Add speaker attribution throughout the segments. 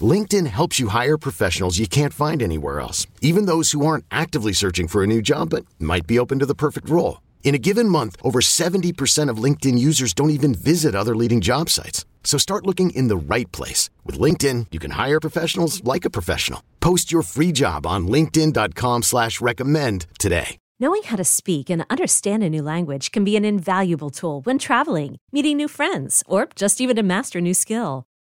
Speaker 1: LinkedIn helps you hire professionals you can't find anywhere else, even those who aren't actively searching for a new job but might be open to the perfect role. In a given month, over 70% of LinkedIn users don't even visit other leading job sites. So start looking in the right place. With LinkedIn, you can hire professionals like a professional. Post your free job on linkedin.com slash recommend today.
Speaker 2: Knowing how to speak and understand a new language can be an invaluable tool when traveling, meeting new friends, or just even to master a new skill.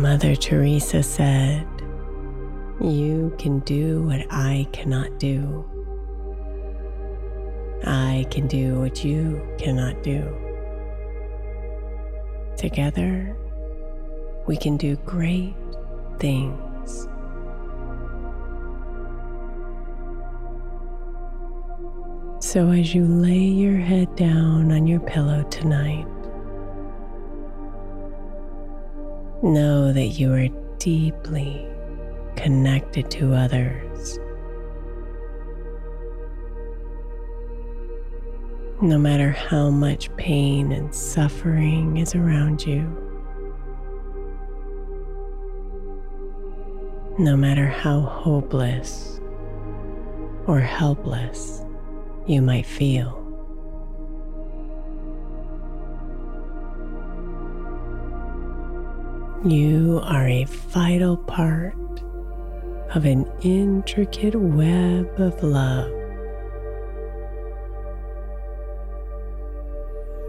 Speaker 3: Mother Teresa said, You can do what I cannot do. I can do what you cannot do. Together, we can do great things. So, as you lay your head down on your pillow tonight, Know that you are deeply connected to others. No matter how much pain and suffering is around you, no matter how hopeless or helpless you might feel. You are a vital part of an intricate web of love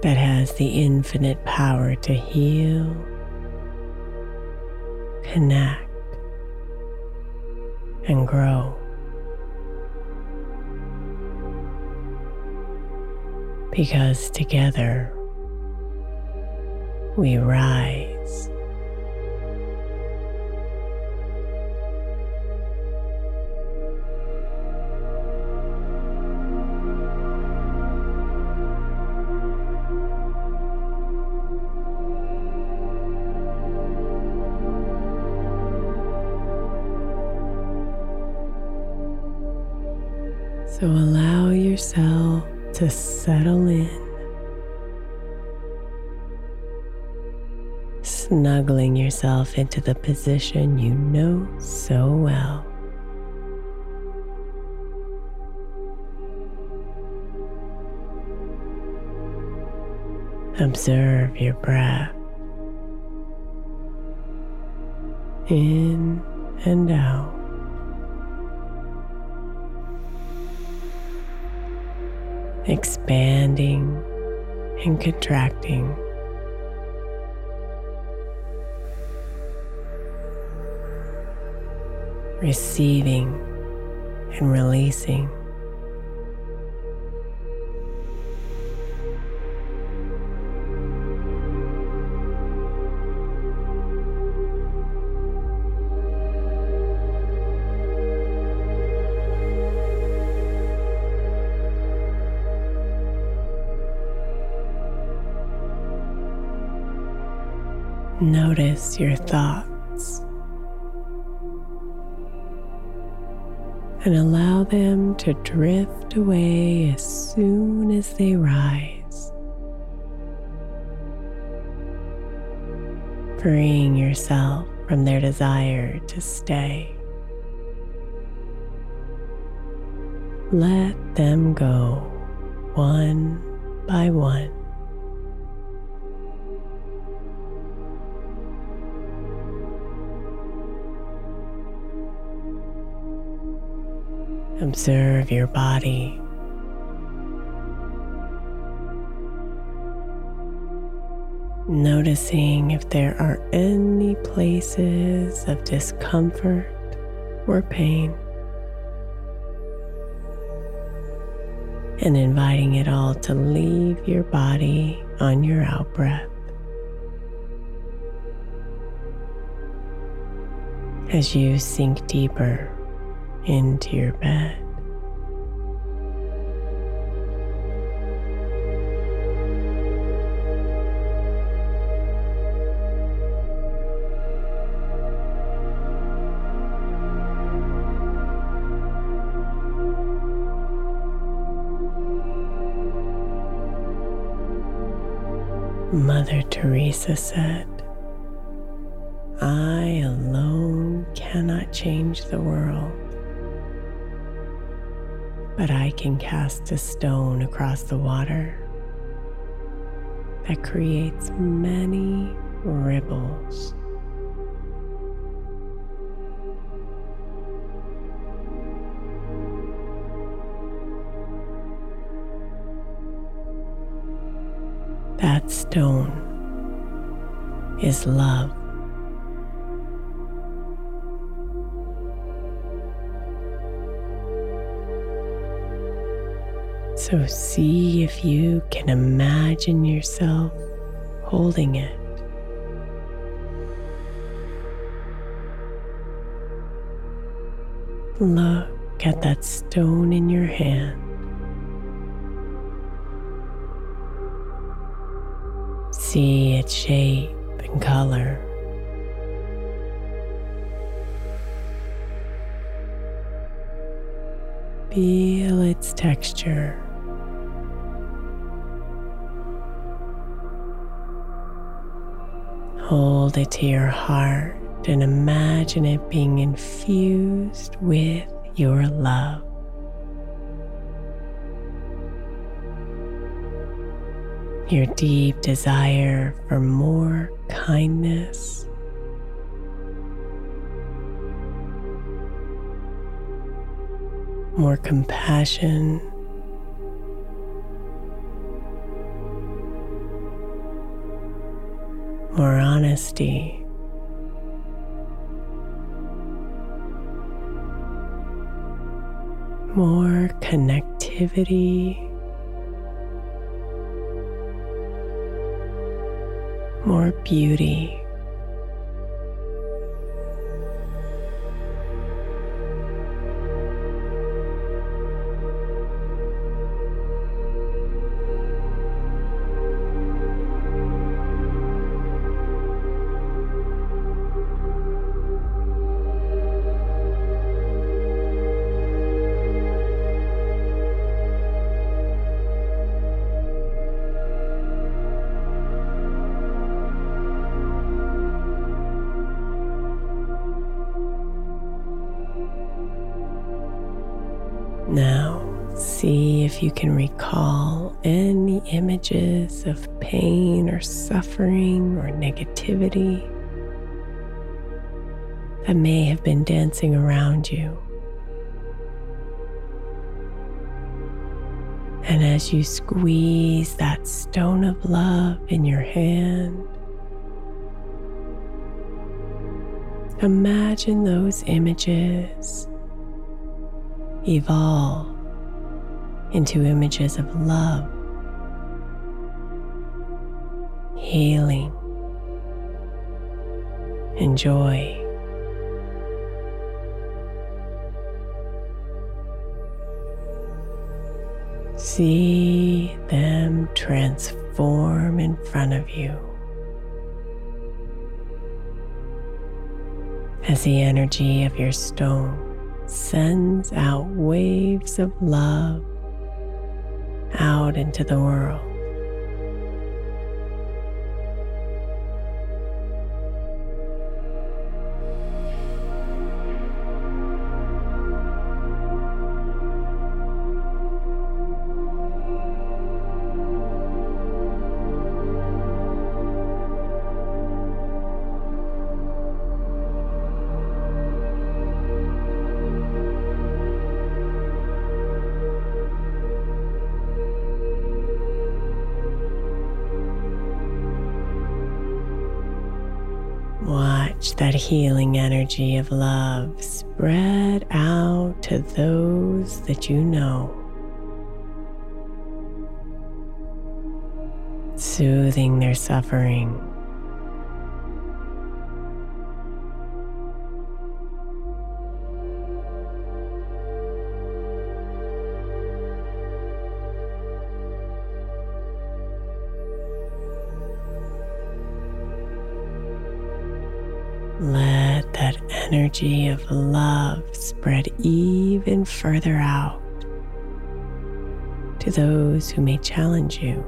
Speaker 3: that has the infinite power to heal, connect, and grow. Because together
Speaker 4: we rise. To settle in, snuggling yourself into the position you know so well. Observe your breath in and out. Expanding and contracting. Receiving and releasing. Notice your thoughts and allow them to drift away as soon as they rise, freeing yourself from their desire to stay. Let them go one by one. Observe your body. Noticing if there are any places of discomfort or pain. And inviting it all to leave your body on your out breath. As you sink deeper into your bed. Mother Teresa said, I alone cannot change the world but I can cast a stone across the water that creates many ripples. That stone is love. So see if you can imagine yourself holding it. Look at that stone in your hand. See its shape and color. Feel its texture. Hold it to your heart and imagine it being infused with your love. Your deep desire for more kindness, more compassion, more honesty. More connectivity more beauty. You can recall any images of pain or suffering or negativity that may have been dancing around you. And as you squeeze that stone of love in your hand, imagine those images evolve into images of love, healing, and joy. See them transform in front of you. As the energy of your stone sends out waves of love out into the world. Healing energy of love spread out to those that you know, soothing their suffering. Energy of love spread even further out to those who may challenge you,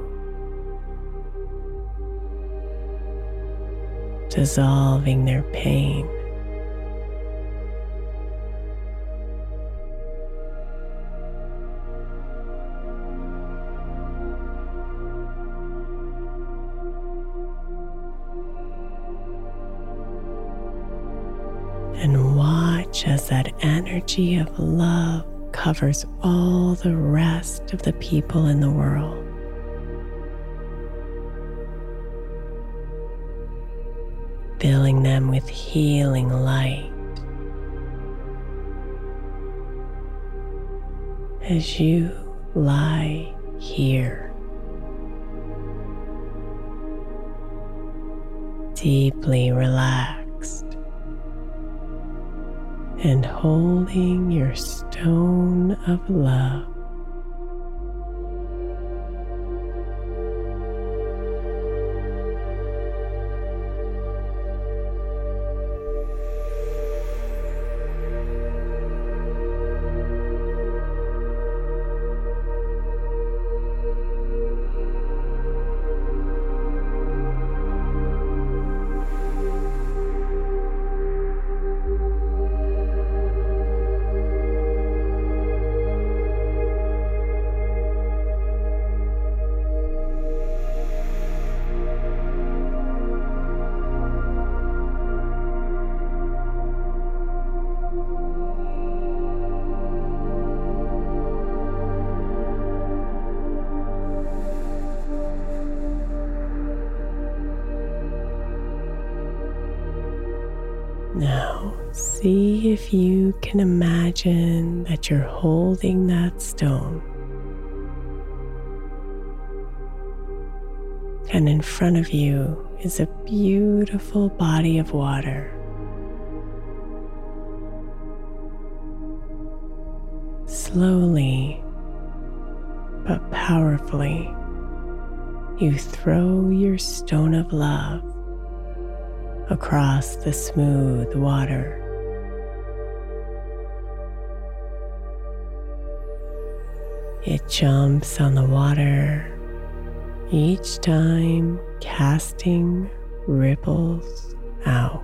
Speaker 4: dissolving their pain. Energy of love covers all the rest of the people in the world. Filling them with healing light as you lie here. Deeply relaxed and holding your stone of love. See if you can imagine that you're holding that stone. And in front of you is a beautiful body of water. Slowly but powerfully, you throw your stone of love across the smooth water. It jumps on the water, each time casting ripples out.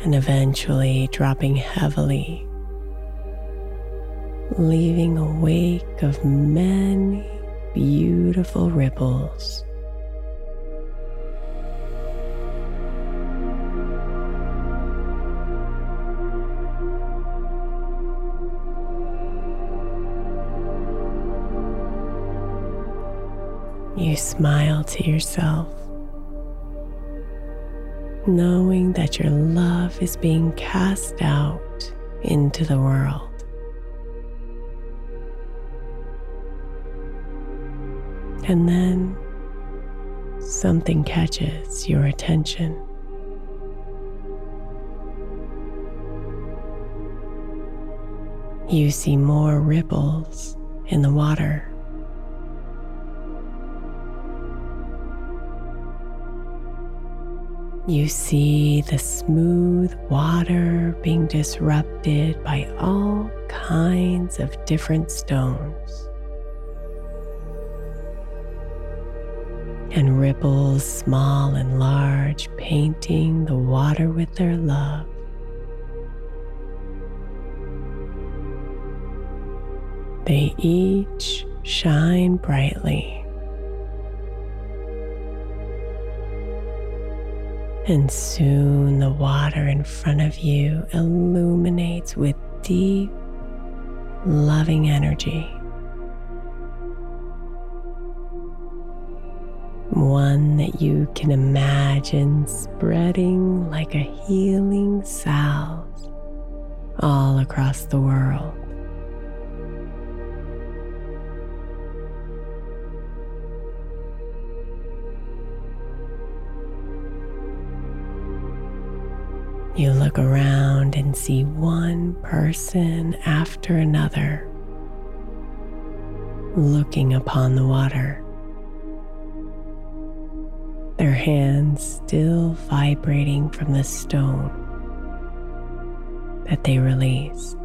Speaker 4: And eventually dropping heavily, leaving a wake of many beautiful ripples. You smile to yourself, knowing that your love is being cast out into the world. And then something catches your attention. You see more ripples in the water. You see the smooth water being disrupted by all kinds of different stones. And ripples, small and large, painting the water with their love. They each shine brightly And soon the water in front of you illuminates with deep, loving energy. One that you can imagine spreading like a healing salve all across the world. You look around and see one person after another looking upon the water, their hands still vibrating from the stone that they released.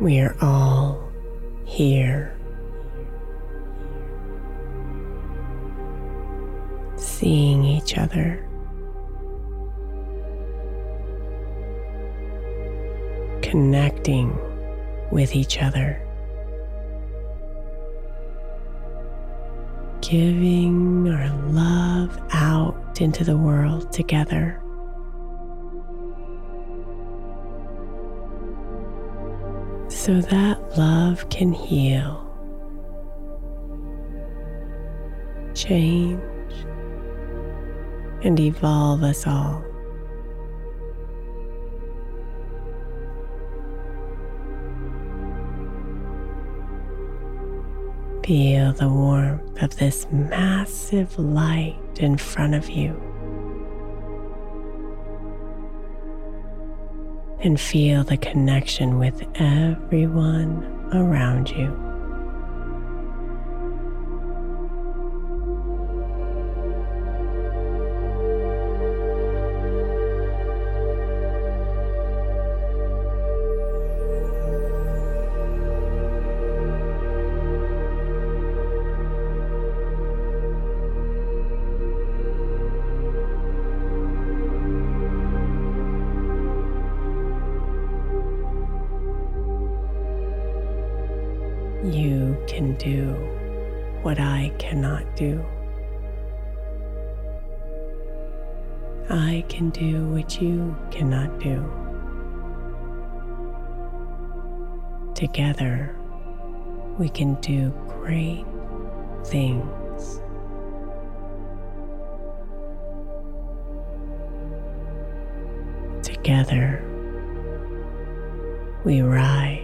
Speaker 4: We are all here. Seeing each other. Connecting with each other. Giving our love out into the world together. So that love can heal, change, and evolve us all. Feel the warmth of this massive light in front of you. And feel the connection with everyone around you. Can do what I cannot do. I can do what you cannot do. Together, we can do great things. Together, we rise.